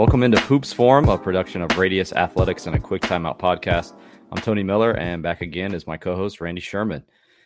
Welcome into Hoops Forum, a production of Radius Athletics and a Quick Timeout podcast. I'm Tony Miller, and back again is my co host, Randy Sherman.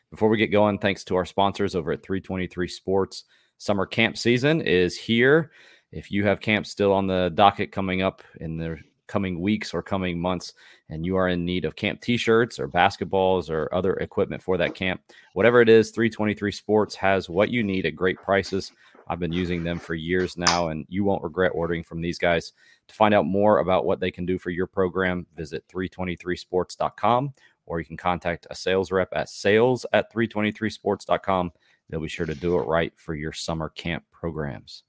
Before we get going, thanks to our sponsors over at 323 Sports. Summer camp season is here. If you have camp still on the docket coming up in the coming weeks or coming months, and you are in need of camp t shirts or basketballs or other equipment for that camp, whatever it is, 323 Sports has what you need at great prices. I've been using them for years now, and you won't regret ordering from these guys. To find out more about what they can do for your program, visit 323sports.com or you can contact a sales rep at sales at 323sports.com. They'll be sure to do it right for your summer camp programs.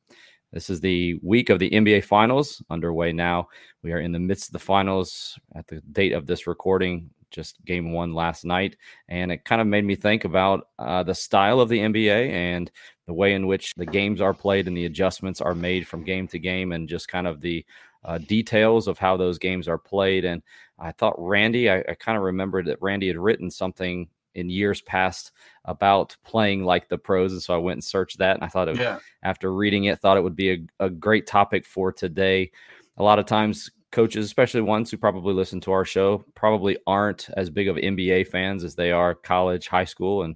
This is the week of the NBA Finals underway now. We are in the midst of the finals at the date of this recording, just game one last night. And it kind of made me think about uh, the style of the NBA and the way in which the games are played and the adjustments are made from game to game and just kind of the uh, details of how those games are played. And I thought Randy, I, I kind of remembered that Randy had written something in years past about playing like the pros. And so I went and searched that. And I thought, it, yeah. after reading it, thought it would be a, a great topic for today. A lot of times, coaches, especially ones who probably listen to our show, probably aren't as big of NBA fans as they are college, high school, and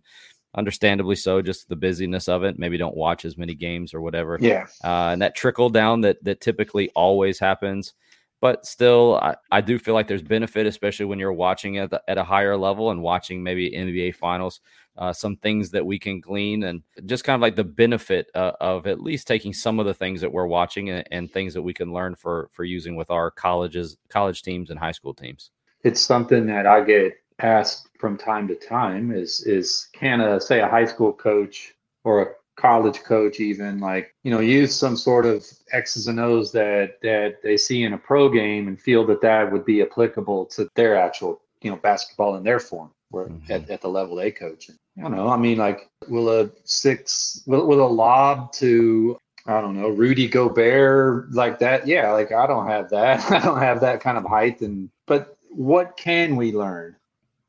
understandably so, just the busyness of it. Maybe don't watch as many games or whatever. Yeah. Uh, and that trickle down that that typically always happens. But still, I, I do feel like there's benefit, especially when you're watching at, the, at a higher level and watching maybe NBA finals. Uh, some things that we can glean and just kind of like the benefit uh, of at least taking some of the things that we're watching and, and things that we can learn for for using with our colleges, college teams, and high school teams. It's something that I get asked from time to time is is can a say a high school coach or a college coach even like you know use some sort of x's and o's that that they see in a pro game and feel that that would be applicable to their actual you know basketball in their form where mm-hmm. at, at the level they coach i don't know i mean like will a six will, will a lob to I don't know, Rudy Gobert like that. Yeah, like I don't have that. I don't have that kind of height and but what can we learn?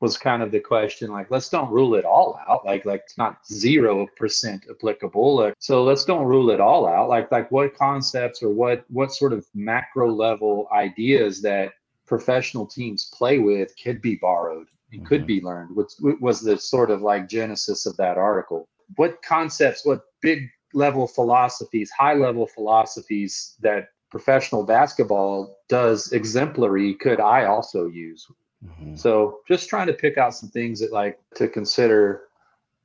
Was kind of the question like let's don't rule it all out like like it's not zero percent applicable like, so let's don't rule it all out like like what concepts or what what sort of macro level ideas that professional teams play with could be borrowed and mm-hmm. could be learned? Which was the sort of like genesis of that article? What concepts what big level philosophies high level philosophies that professional basketball does exemplary could i also use Mm-hmm. So just trying to pick out some things that like to consider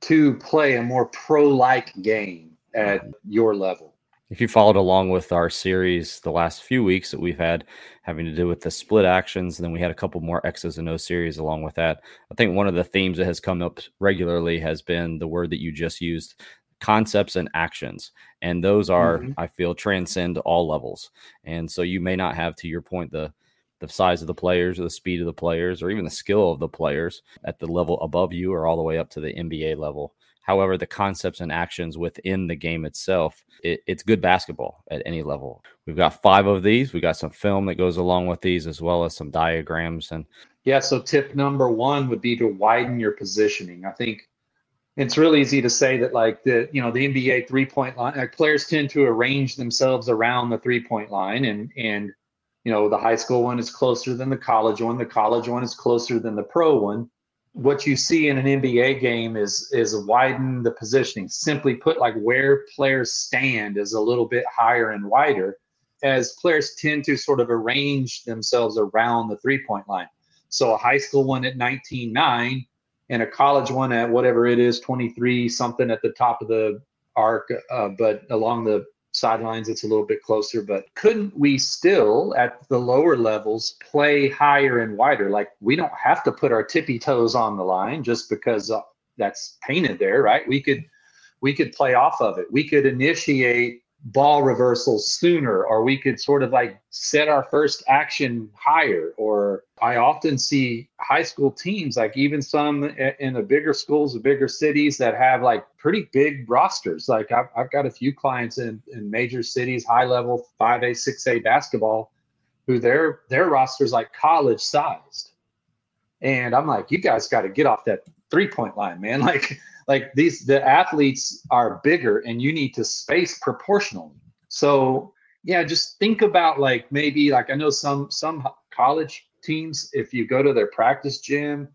to play a more pro like game at mm-hmm. your level. If you followed along with our series the last few weeks that we've had having to do with the split actions, and then we had a couple more X's and O series along with that. I think one of the themes that has come up regularly has been the word that you just used concepts and actions and those are mm-hmm. i feel transcend all levels and so you may not have to your point the the size of the players or the speed of the players or even the skill of the players at the level above you or all the way up to the NBA level. However, the concepts and actions within the game itself, it, it's good basketball at any level. We've got five of these. We've got some film that goes along with these, as well as some diagrams. And yeah, so tip number one would be to widen your positioning. I think it's really easy to say that like the you know the NBA three point line, like players tend to arrange themselves around the three point line, and and you know the high school one is closer than the college one the college one is closer than the pro one. What you see in an nba game is is widen the positioning. Simply put like where players stand is a little bit higher and wider as players tend to sort of arrange themselves around the three point line. So a high school one at 19.9 and a college one at whatever it is 23 something at the top of the arc uh, but along the sidelines it's a little bit closer but couldn't we still at the lower levels play higher and wider? Like we don't have to put our tippy toes on the line just because uh, that's painted there right? We could we could play off of it. We could initiate ball reversals sooner or we could sort of like set our first action higher. Or i often see high school teams like even some in the bigger schools the bigger cities that have like pretty big rosters. Like i've, I've got a few clients in, in major cities high level 5a 6a basketball who their their rosters like college sized. And i'm like you guys got to get off that three point line man. Like like these the athletes are bigger and you need to space proportionally so yeah, just think about like maybe like I know some some college teams, if you go to their practice gym,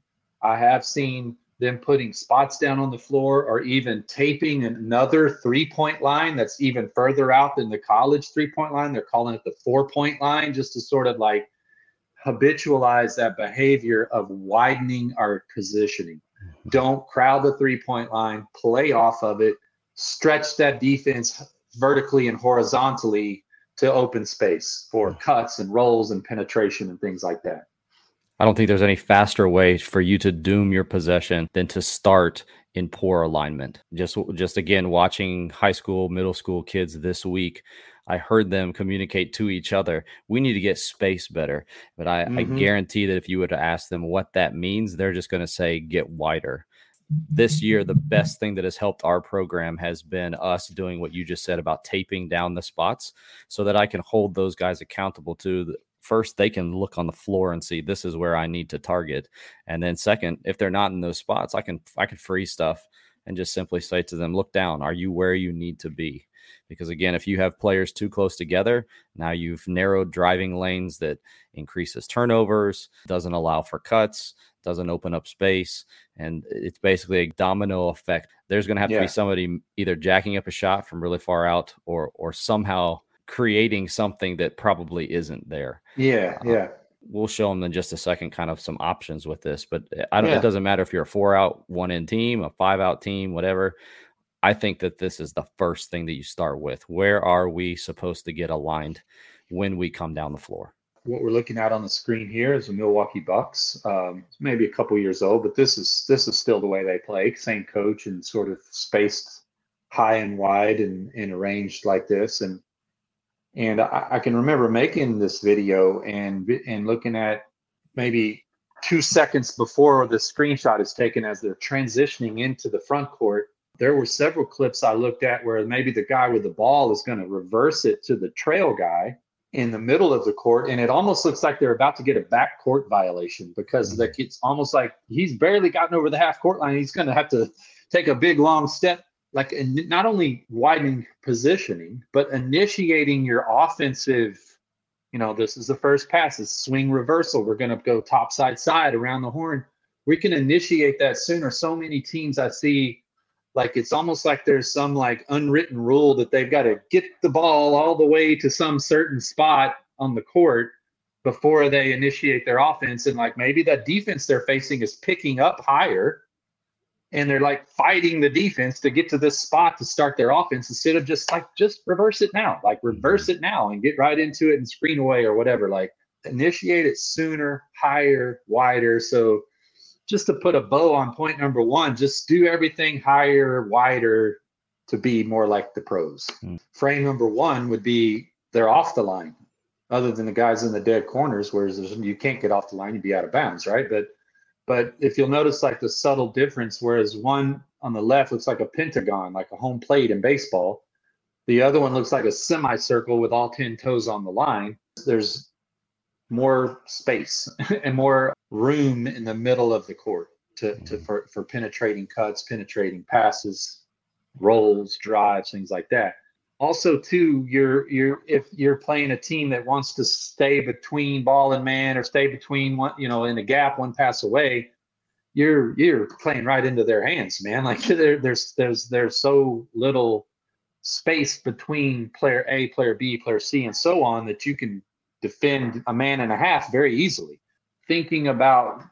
I have seen them putting spots down on the floor or even taping another three point line that's even further out than the college three point line. They're calling it the four point line just to sort of like habitualize that behavior of widening our positioning. Don't crowd the three point line, play off of it, stretch that defense vertically and horizontally to open space for mm. cuts and rolls and penetration and things like that. I don't think there's any faster way for you to doom your possession than to start in poor alignment. Just just again watching high school, middle school kids this week, I heard them communicate to each other. We need to get space better. But I, mm-hmm. I guarantee that if you were to ask them what that means, they're just going to say get wider this year the best thing that has helped our program has been us doing what you just said about taping down the spots so that I can hold those guys accountable to first they can look on the floor and see this is where I need to target and then second if they're not in those spots I can I can free stuff and just simply say to them look down are you where you need to be because again if you have players too close together now you've narrowed driving lanes that increases turnovers doesn't allow for cuts doesn't open up space, and it's basically a domino effect. There's going to have yeah. to be somebody either jacking up a shot from really far out, or or somehow creating something that probably isn't there. Yeah, uh, yeah. We'll show them in just a second, kind of some options with this, but eh, I don't. Yeah. It doesn't matter if you're a four out, one in team, a five out team, whatever. I think that this is the first thing that you start with. Where are we supposed to get aligned when we come down the floor? what we're looking at on the screen here is the Milwaukee Bucks. Um, maybe a couple years old, but this is this is still the way they play. Same coach and sort of spaced high and wide and, and arranged like this. And and I, I can remember making this video and and looking at maybe two seconds before the screenshot is taken as they're transitioning into the front court. There were several clips I looked at where maybe the guy with the ball is going to reverse it to the trail guy in the middle of the court, and it almost looks like they're about to get a back court violation because mm-hmm. like it's almost like he's barely gotten over the half court line. He's going to have to take a big long step, like not only widening positioning, but initiating your offensive. You know, this is the first pass. It's swing reversal. We're going to go top side side around the horn. We can initiate that sooner. So many teams I see like it's almost like there's some like unwritten rule that they've got to get the ball all the way to some certain spot on the court before they initiate their offense and like maybe that defense they're facing is picking up higher and they're like fighting the defense to get to this spot to start their offense instead of just like just reverse it now like reverse mm-hmm. it now and get right into it and screen away or whatever like initiate it sooner higher wider so just to put a bow on point number one, just do everything higher, wider to be more like the pros. Mm. Frame number one would be they're off the line, other than the guys in the dead corners, whereas there's you can't get off the line, you'd be out of bounds, right? But but if you'll notice like the subtle difference, whereas one on the left looks like a pentagon, like a home plate in baseball, the other one looks like a semicircle with all 10 toes on the line. There's more space and more room in the middle of the court to, to mm-hmm. for, for penetrating cuts, penetrating passes, rolls, drives, things like that. Also, too, you're you're if you're playing a team that wants to stay between ball and man or stay between one, you know, in a gap one pass away, you're you're playing right into their hands, man. Like there, there's there's there's so little space between player A, player B, player C, and so on that you can defend a man and a half very easily. Thinking about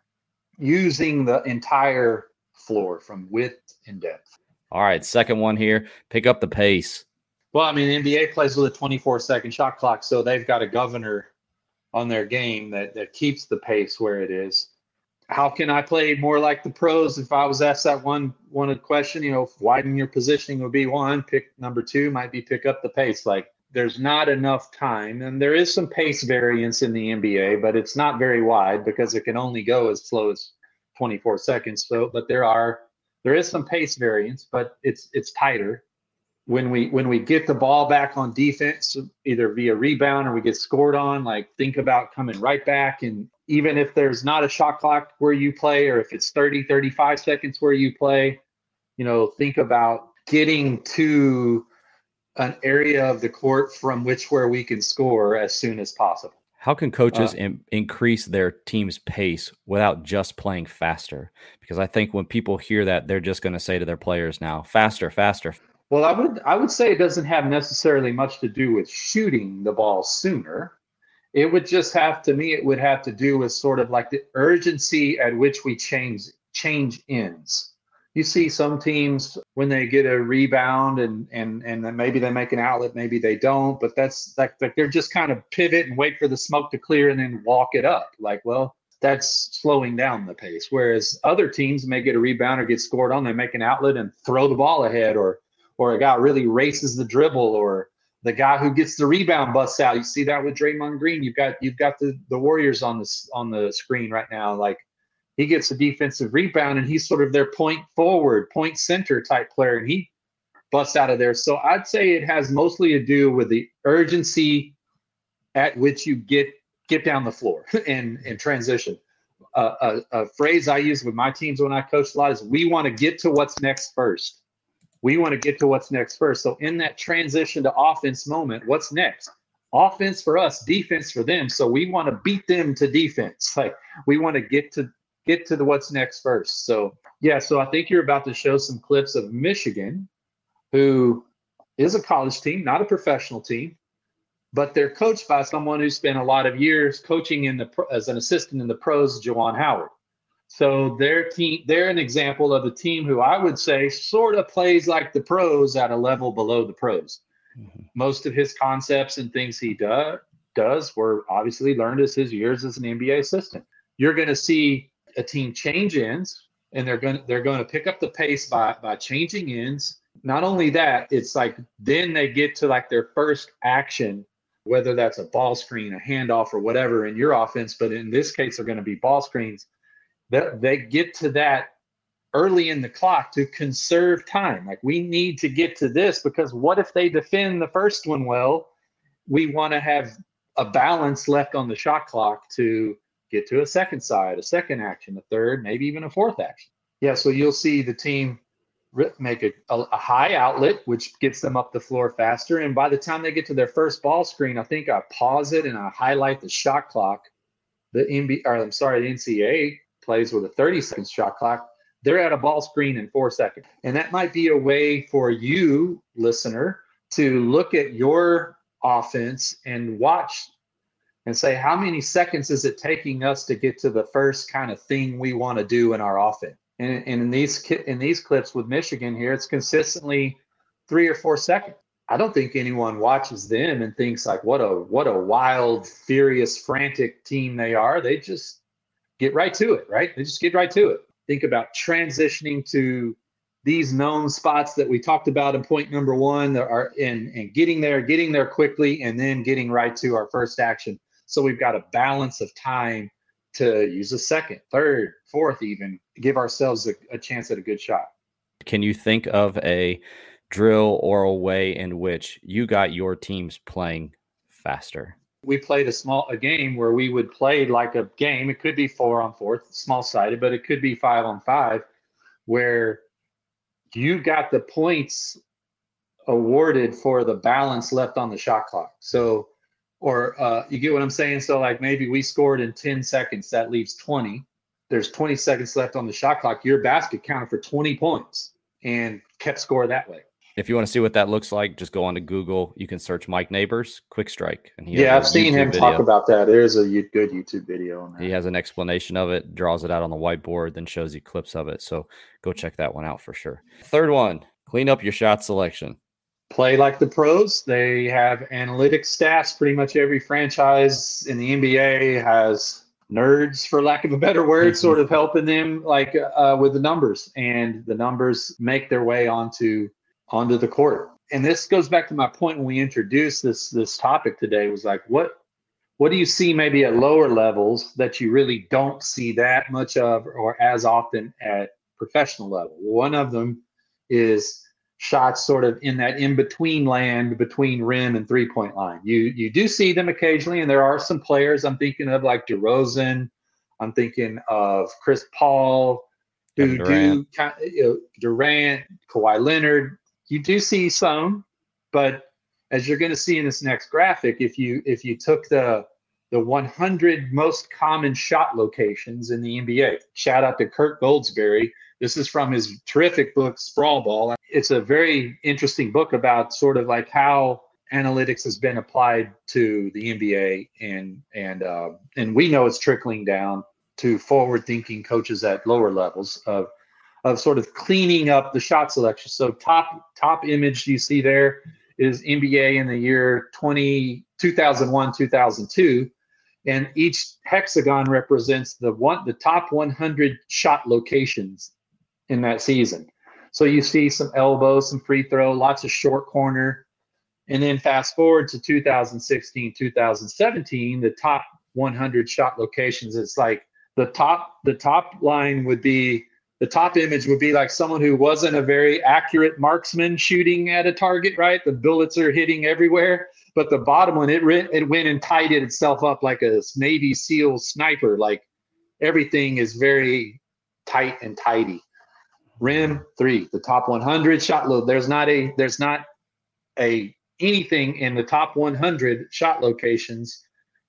using the entire floor from width and depth. All right, second one here. Pick up the pace. Well, I mean, the NBA plays with a 24 second shot clock, so they've got a governor on their game that, that keeps the pace where it is. How can I play more like the pros? If I was asked that one one question, you know, widen your positioning would be one. Pick number two might be pick up the pace. Like there's not enough time, and there is some pace variance in the NBA, but it's not very wide because it can only go as slow as 24 seconds. So, but there are there is some pace variance, but it's it's tighter. When we when we get the ball back on defense, either via rebound or we get scored on, like think about coming right back and even if there's not a shot clock where you play or if it's 30 35 seconds where you play, you know, think about getting to an area of the court from which where we can score as soon as possible. How can coaches uh, in, increase their team's pace without just playing faster? Because I think when people hear that, they're just going to say to their players now, faster, faster. Well, I would I would say it doesn't have necessarily much to do with shooting the ball sooner. It would just have to me it would have to do with sort of like the urgency at which we change change ends you see some teams when they get a rebound and and and maybe they make an outlet, maybe they don't, but that's like, like they're just kind of pivot and wait for the smoke to clear and then walk it up. Like, well, that's slowing down the pace. Whereas other teams may get a rebound or get scored on, they make an outlet and throw the ball ahead, or or a guy really races the dribble, or the guy who gets the rebound busts out. You see that with Draymond Green. You've got you've got the the Warriors on this on the screen right now. Like he gets a defensive rebound and he's sort of their point forward, point center type player, and he busts out of there. So I'd say it has mostly to do with the urgency at which you get get down the floor and and transition. Uh, a, a, phrase I use with my teams when I coach a lot is we want to get to what's next first. We want to get to what's next first. So in that transition to offense moment, what's next? Offense for us, defense for them. So we want to beat them to defense. Like we want to get to get to the what's next first. So yeah, so I think you're about to show some clips of Michigan, who is a college team, not a professional team, but they're coached by someone who spent a lot of years coaching in the as an assistant in the pros, Juwan Howard. So their team, they're an example of a team who I would say sort of plays like the pros at a level below the pros. Mm-hmm. Most of his concepts and things he does does were obviously learned as his years as an NBA assistant. You're going to see a team change ends and they're going to they're going to pick up the pace by by changing ends. Not only that it's like then they get to like their first action whether that's a ball screen a handoff or whatever in your offense but in this case they're going to be ball screens. That they get to that early in the clock to conserve time. Like we need to get to this because what if they defend the first one well? We want to have a balance left on the shot clock to get to a second side, a second action, a third, maybe even a fourth action. Yeah, so you'll see the team make a, a, high outlet, which gets them up the floor faster. And by the time they get to their first ball screen, I think I pause it and I highlight the shot clock. The NBA, or I'm sorry, the NCAA plays with a 30 second shot clock. They're at a ball screen in four seconds. And that might be a way for you, listener, to look at your offense and watch and say how many seconds is it taking us to get to the first kind of thing we want to do in our offense? And, and in these in these clips with michigan here it's consistently three or four seconds. I don't think anyone watches them and thinks like what a what a wild furious frantic team they are. They just get right to it right? They just get right to it. Think about transitioning to these known spots that we talked about in point number one are in and getting there getting there quickly and then getting right to our first action so we've got a balance of time to use a second, third, fourth, even give ourselves a, a chance at a good shot. Can you think of a drill or a way in which you got your teams playing faster? We played a small a game where we would play like a game. It could be four on four, small sided, but it could be five on five, where you got the points awarded for the balance left on the shot clock. So or uh, you get what I'm saying? So like maybe we scored in 10 seconds, that leaves 20. There's 20 seconds left on the shot clock. Your basket counted for 20 points and kept score that way. If you want to see what that looks like, just go on to Google. You can search Mike Neighbors Quick Strike, and he yeah, I've seen him video. talk about that. There's a good YouTube video on that. He has an explanation of it, draws it out on the whiteboard, then shows you clips of it. So go check that one out for sure. Third one, clean up your shot selection play like the pros. They have analytics staffs. Pretty much every franchise in the NBA has nerds, for lack of a better word, sort of helping them like uh, with the numbers, and the numbers make their way onto onto the court. And this goes back to my point when we introduced this this topic today was like what what do you see maybe at lower levels that you really don't see that much of or as often at professional level? One of them is shots sort of in that in between land between rim and three point line. You you do see them occasionally, and there are some players I'm thinking of like DeRozan. I'm thinking of Chris Paul, who Durant. do you know, Durant, Kawhi Leonard. You do see some, But as you're going to see in this next graphic, if you if you took the the 100 most common shot locations in the NBA. Shout out to Kirk Goldsberry. This is from his terrific book, Sprawl Ball. It's a very interesting book about sort of like how analytics has been applied to the NBA, and and uh, and we know it's trickling down to forward-thinking coaches at lower levels of of sort of cleaning up the shot selection. So top top image you see there is NBA in the year 20, 2001, 2002. And each hexagon represents the one the top 100 shot locations in that season. So you see some elbow, some free throw, lots of short corner. And then fast forward to 2016, 2017, the top 100 shot locations. It's like the top the top line would be the top image would be like someone who wasn't a very accurate marksman shooting at a target, right? The bullets are hitting everywhere. But the bottom one, it, it went and tidied itself up like a Navy SEAL sniper. Like everything is very tight and tidy. Rim three, the top 100 shot load. There's not a there's not a anything in the top 100 shot locations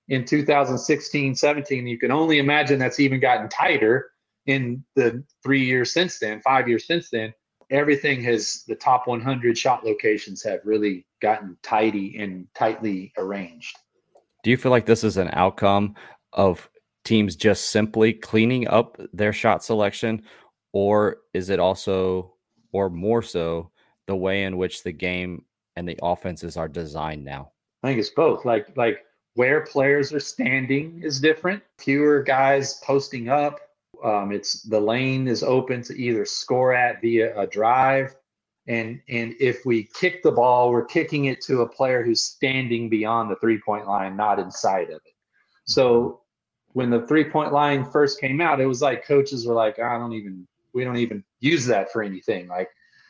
in 2016 17 you can only imagine that's even gotten tighter in the three years since then, five years since then, everything has the top 100 shot locations have really gotten tidy and tightly arranged. Do you feel like this is an outcome of teams just simply cleaning up their shot selection, or is it also, or more so, the way in which the game and the offenses are designed now? I think it's both. Like, like where players are standing is different. Fewer guys posting up, um, it's the lane is open to either score at via a drive, and and if we kick the ball, we're kicking it to a player who's standing beyond the three point line, not inside of it. So when the three point line first came out, it was like coaches were like, I don't even we don't even use that for anything. Like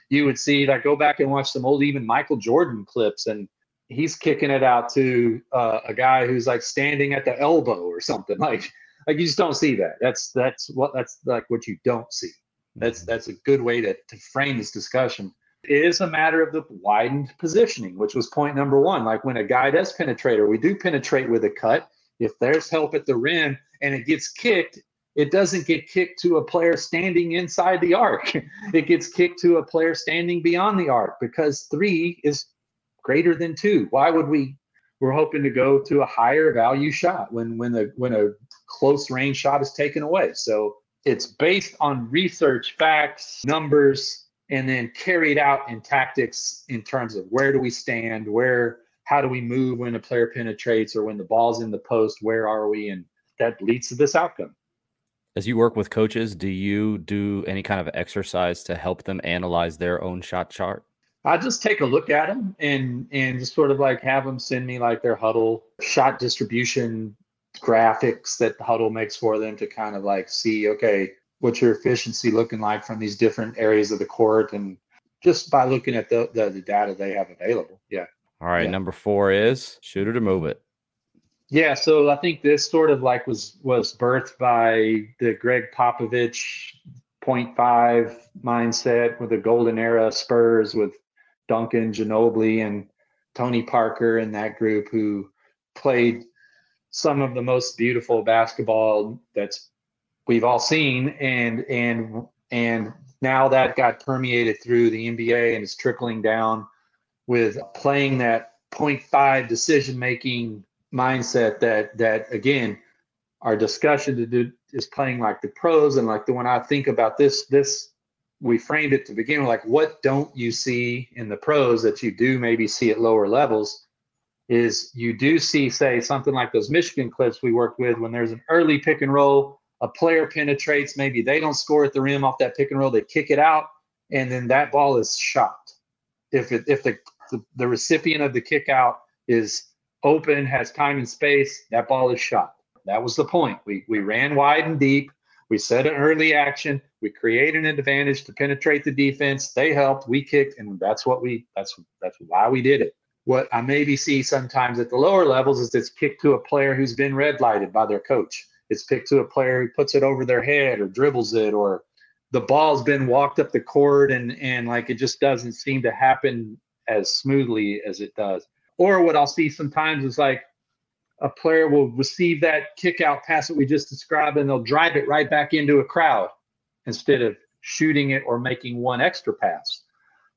you would see, like go back and watch some old even Michael Jordan clips and he's kicking it out to uh, a guy who's like standing at the elbow or something like like you just don't see that. That's that's what that's like what you don't see. That's mm-hmm. that's a good way to, to frame this discussion. It is a matter of the widened positioning, which was point number one. Like when a guy does penetrate, or we do penetrate with a cut, if there's help at the rim and it gets kicked, it doesn't get kicked to a player standing inside the arc. it gets kicked to a player standing beyond the arc because three is greater than two. Why would we? We're hoping to go to a higher value shot when when the when a close range shot is taken away. So it's based on research, facts, numbers, and then carried out in tactics in terms of where do we stand, where, how do we move when a player penetrates or when the ball's in the post, where are we? And that leads to this outcome. As you work with coaches, do you do any kind of exercise to help them analyze their own shot chart? I just take a look at them and and just sort of like have them send me like their Hudl shot distribution graphics that Hudl makes for them to kind of like see, okay, what's your efficiency looking like from these different areas of the court, and just by looking at the the, the data they have available. Yeah. All right. Yeah. Number four is shoot it or move it. Yeah, so I think this sort of like was was birthed by the Gregg Popovich 0.5 mindset with the golden era Spurs with Duncan Ginobili and Tony Parker and that group who played some of the most beautiful basketball that's we've all seen. And and and now that got permeated through the NBA and is trickling down with playing that 0.5 decision making mindset that that again our discussion to do is playing like the pros and like the when I think about this this we framed it to begin with like what don't you see in the pros that you do maybe see at lower levels is you do see, say, something like those Michigan clips we worked with when there's an early pick and roll, a player penetrates, maybe they don't score at the rim off that pick and roll, they kick it out, and then that ball is shot. If it, if the, the, the recipient of the kick out is open, has time and space, that ball is shot. That was the point. We we ran wide and deep. We set an early action. We created an advantage to penetrate the defense. They helped. We kicked, and that's what we. That's that's why we did it. What I maybe see sometimes at the lower levels is it's kicked to a player who's been red lighted by their coach. It's picked to a player who puts it over their head or dribbles it, or the ball's been walked up the court and and like it just doesn't seem to happen as smoothly as it does. Or what I'll see sometimes is like a player will receive that kick out pass that we just described and they'll drive it right back into a crowd instead of shooting it or making one extra pass.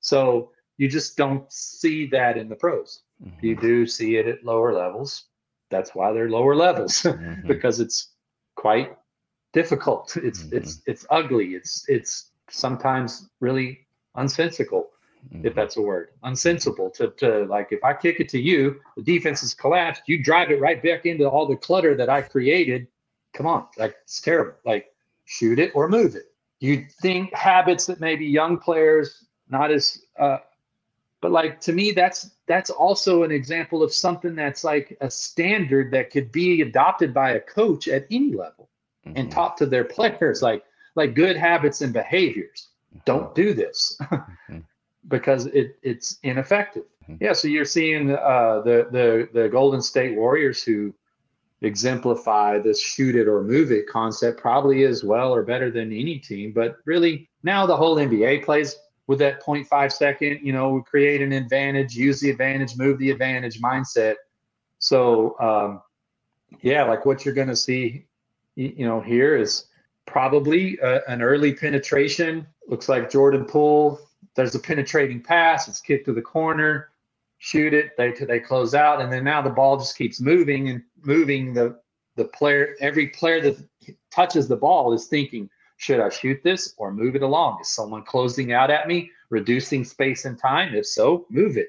So you just don't see that in the pros. Mm-hmm. You do see it at lower levels. That's why they're lower levels mm-hmm. because it's quite difficult. It's mm-hmm. it's it's ugly. It's it's sometimes really unsensical mm-hmm. if that's a word, unsensible to, to like if I kick it to you, the defense is collapsed, you drive it right back into all the clutter that I created. Come on, like it's terrible. Like shoot it or move it. You think habits that maybe young players not as uh, but like to me that's that's also an example of something that's like a standard that could be adopted by a coach at any level mm-hmm. and taught to their players like like good habits and behaviors don't do this mm-hmm. Because it it's ineffective. Mm-hmm. Yeah, so you're seeing uh, the the the Golden State Warriors who exemplify this shoot it or move it concept probably as well or better than any team. But really, now the whole NBA plays with that 0.5 second. You know, we create an advantage, use the advantage, move the advantage mindset. So um, yeah, like what you're going to see, you know, here is probably a, an early penetration. Looks like Jordan Poole there's a penetrating pass. It's kicked to the corner. Shoot it. They they close out, and then now the ball just keeps moving and moving. The the player, every player that touches the ball is thinking, should I shoot this or move it along? Is someone closing out at me, reducing space and time? If so, move it.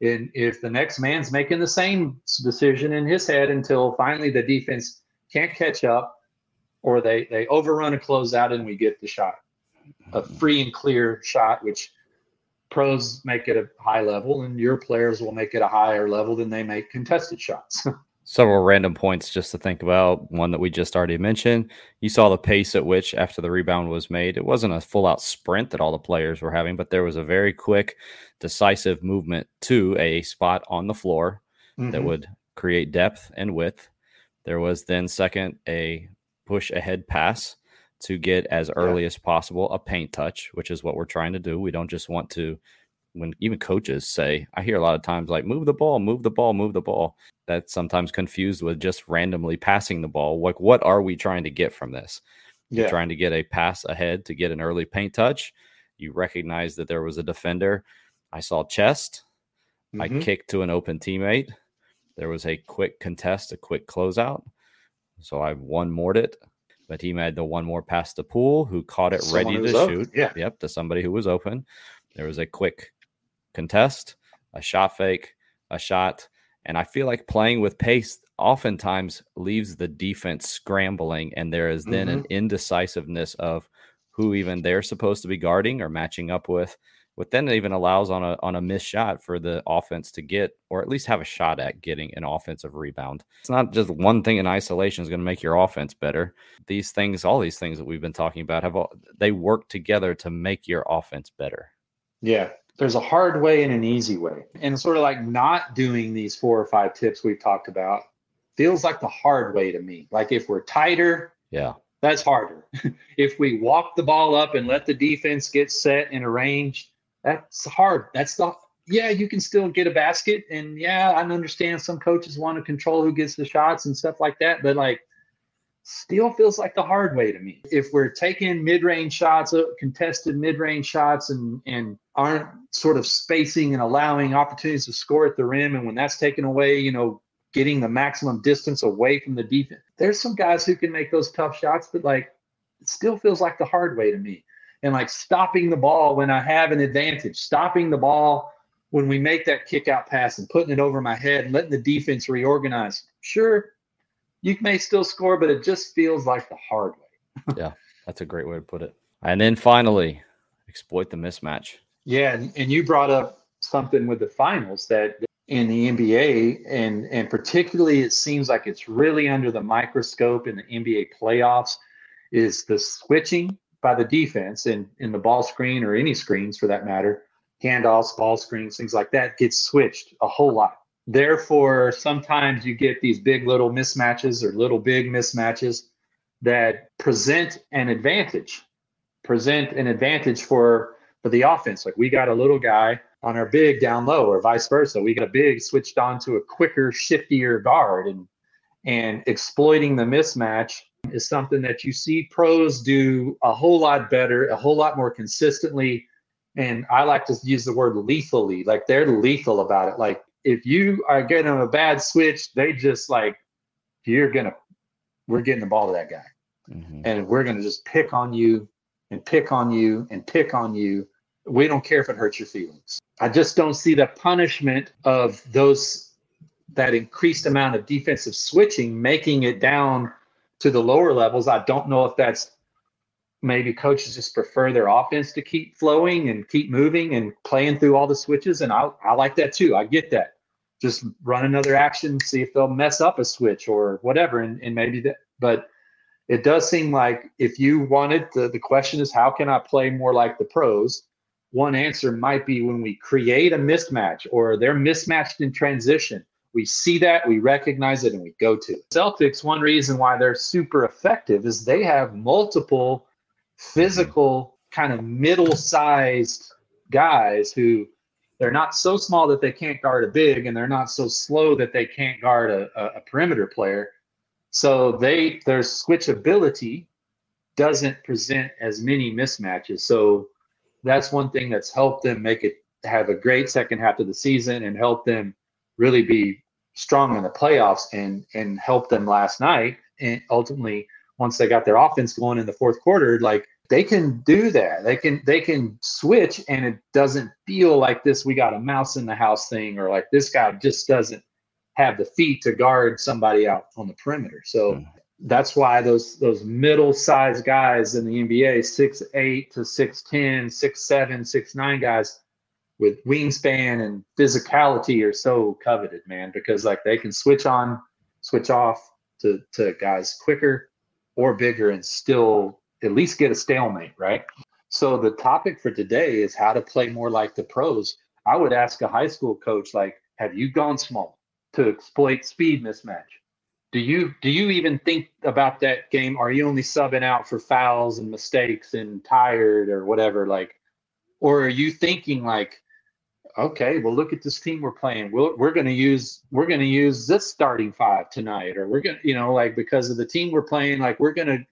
And if the next man's making the same decision in his head until finally the defense can't catch up, or they they overrun a closeout and we get the shot, a free and clear shot, which pros make it a high level and your players will make it a higher level than they make contested shots. Several random points just to think about. One that we just already mentioned. You saw the pace at which, after the rebound was made, it wasn't a full out sprint that all the players were having, but there was a very quick, decisive movement to a spot on the floor mm-hmm. that would create depth and width. There was then, second, a push ahead pass to get as early yeah. as possible a paint touch, which is what we're trying to do. We don't just want to, when even coaches say, I hear a lot of times like, move the ball, move the ball, move the ball. That's sometimes confused with just randomly passing the ball. Like, what are we trying to get from this? Yeah. You're trying to get a pass ahead to get an early paint touch. You recognize that there was a defender. I saw chest. Mm-hmm. I kicked to an open teammate. There was a quick contest, a quick closeout. So I one moored it he made the one more pass to Poole, who caught it Someone ready to shoot. Yeah. Yep, to somebody who was open. There was a quick contest, a shot fake, a shot. And I feel like playing with pace oftentimes leaves the defense scrambling, and there is then mm-hmm. an indecisiveness of who even they're supposed to be guarding or matching up with what then even allows on a on a missed shot for the offense to get or at least have a shot at getting an offensive rebound. It's not just one thing in isolation is going to make your offense better. These things, all these things that we've been talking about, have all, they work together to make your offense better. Yeah, there's a hard way and an easy way, and sort of like not doing these four or five tips we've talked about feels like the hard way to me. Like if we're tighter, yeah, that's harder. if we walk the ball up and let the defense get set and arranged that's hard. That's the yeah, you can still get a basket, and yeah, I understand some coaches want to control who gets the shots and stuff like that, but like still feels like the hard way to me. If we're taking mid-range shots, uh, contested mid-range shots, and and aren't sort of spacing and allowing opportunities to score at the rim, and when that's taken away, you know, getting the maximum distance away from the defense. There's some guys who can make those tough shots, but like it still feels like the hard way to me and like stopping the ball when I have an advantage, stopping the ball when we make that kick out pass and putting it over my head and letting the defense reorganize. Sure, you may still score, but it just feels like the hard way. yeah, that's a great way to put it. And then finally, exploit the mismatch. Yeah, and, and you brought up something with the finals that in the NBA and and particularly it seems like it's really under the microscope in the NBA playoffs is the switching by the defense in, in the ball screen or any screens for that matter, handoffs, ball screens, things like that gets switched a whole lot. Therefore, sometimes you get these big little mismatches or little big mismatches that present an advantage, present an advantage for for the offense. Like we got a little guy on our big down low or vice versa. We got a big switched on to a quicker, shiftier guard and and exploiting the mismatch is something that you see pros do a whole lot better, a whole lot more consistently. And I like to use the word lethally, like they're lethal about it. Like if you are getting a bad switch, they just like, you're going to, we're getting the ball to that guy. Mm-hmm. And we're going to just pick on you and pick on you and pick on you we don't care if it hurts your feelings. I just don't see the punishment of those that increased amount of defensive switching making it down to the lower levels. I don't know if that's maybe coaches just prefer their offense to keep flowing and keep moving and playing through all the switches. And I, I like that too. I get that. Just run another action, see if they'll mess up a switch or whatever. And, and maybe that, but it does seem like if you wanted the, the question is how can I play more like the pros? one answer might be when we create a mismatch or they're mismatched in transition. We see that, we recognize it, and we go to it. Celtics, one reason why they're super effective is they have multiple physical, kind of middle sized guys who they're not so small that they can't guard a big, and they're not so slow that they can't guard a, a, a perimeter player. So they their switchability doesn't present as many mismatches. So that's one thing that's helped them make it have a great second half of the season and help them really be strong in the playoffs and and help them last night. And ultimately once they got their offense going in the fourth quarter like they can do that. They can they can switch and it doesn't feel like this we got a mouse in the house thing or like this guy just doesn't have the feet to guard somebody out on the perimeter. So mm that's why those those middle sized guys in the NBA, six eight to six ten, six seven, six nine guys with wingspan and physicality are so coveted, man, because like they can switch on, switch off to to guys quicker or bigger and still at least get a stalemate, right? So the topic for today is how to play more like the pros. I would ask a high school coach, like, have you gone small to exploit speed mismatch? do you do you even think about that game? Are you only subbing out for fouls and mistakes and tired or whatever? Like, or are you thinking like, okay, well, look at this team we're playing. We're, we're going to use we're going to use this starting five tonight, or we're going to you know like because of the team we're playing, like we're going to.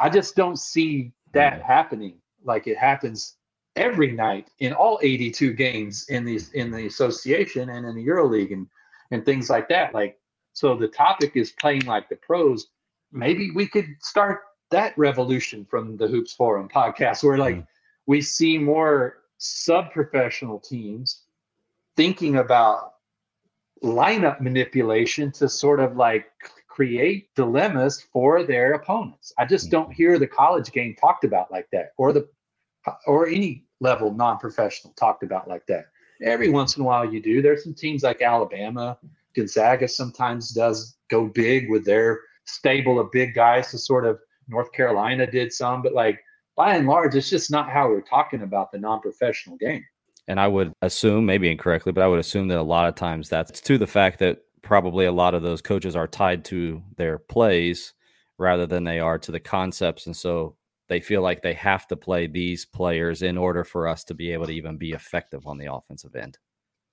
I just don't see that happening like it happens every night in all 82 games in these in the association and in the EuroLeague and and things like that. Like so the topic is playing like the pros. Maybe we could start that revolution from the Hoops Forum podcast where like mm. we see more sub-professional teams thinking about lineup manipulation to sort of like create dilemmas for their opponents. I just don't mm. hear the college game talked about like that or the or any level non-professional talked about like that. Every once in a while you do. There's some teams like Alabama Gonzaga sometimes does go big with their stable of big guys to sort of North Carolina did some, but like by and large, it's just not how we're talking about the non-professional game. And I would assume, maybe incorrectly, but I would assume that a lot of times that's to the fact that probably a lot of those coaches are tied to their plays rather than they are to the concepts. And so they feel like they have to play these players in order for us to be able to even be effective on the offensive end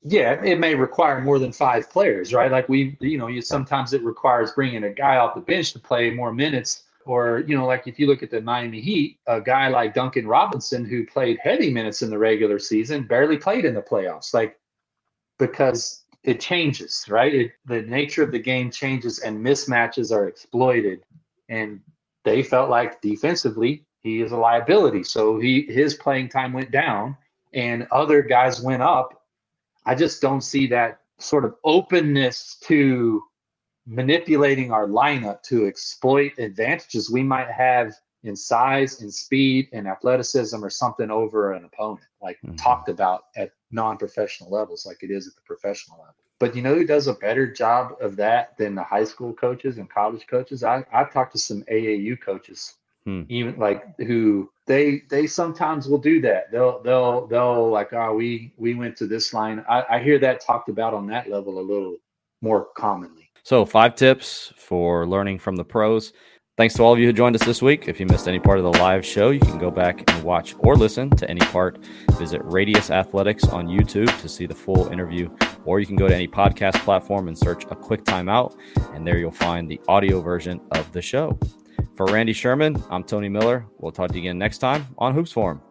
yeah, it may require more than five players, right? Like we, you know, you sometimes it requires bringing a guy off the bench to play more minutes, or you know, like if you look at the Miami Heat, a guy like Duncan Robinson who played heavy minutes in the regular season barely played in the playoffs, like because it changes, right? It, the nature of the game changes and mismatches are exploited, and they felt like defensively he is a liability, so he his playing time went down, and other guys went up. I just don't see that sort of openness to manipulating our lineup to exploit advantages we might have in size and speed and athleticism or something over an opponent, like mm-hmm. talked about at non-professional levels, like it is at the professional level. But you know who does a better job of that than the high school coaches and college coaches? I, I've talked to some AAU coaches hmm. even like who they they sometimes will do that. They'll they'll they'll like, oh, we we went to this line. I, I hear that talked about on that level a little more commonly. So five tips for learning from the pros. Thanks to all of you who joined us this week. If you missed any part of the live show, you can go back and watch or listen to any part. Visit Radius Athletics on YouTube to see the full interview, or you can go to any podcast platform and search a quick timeout, and there you'll find the audio version of the show. For Randy Sherman, I'm Tony Miller. We'll talk to you again next time on Hoops Forum.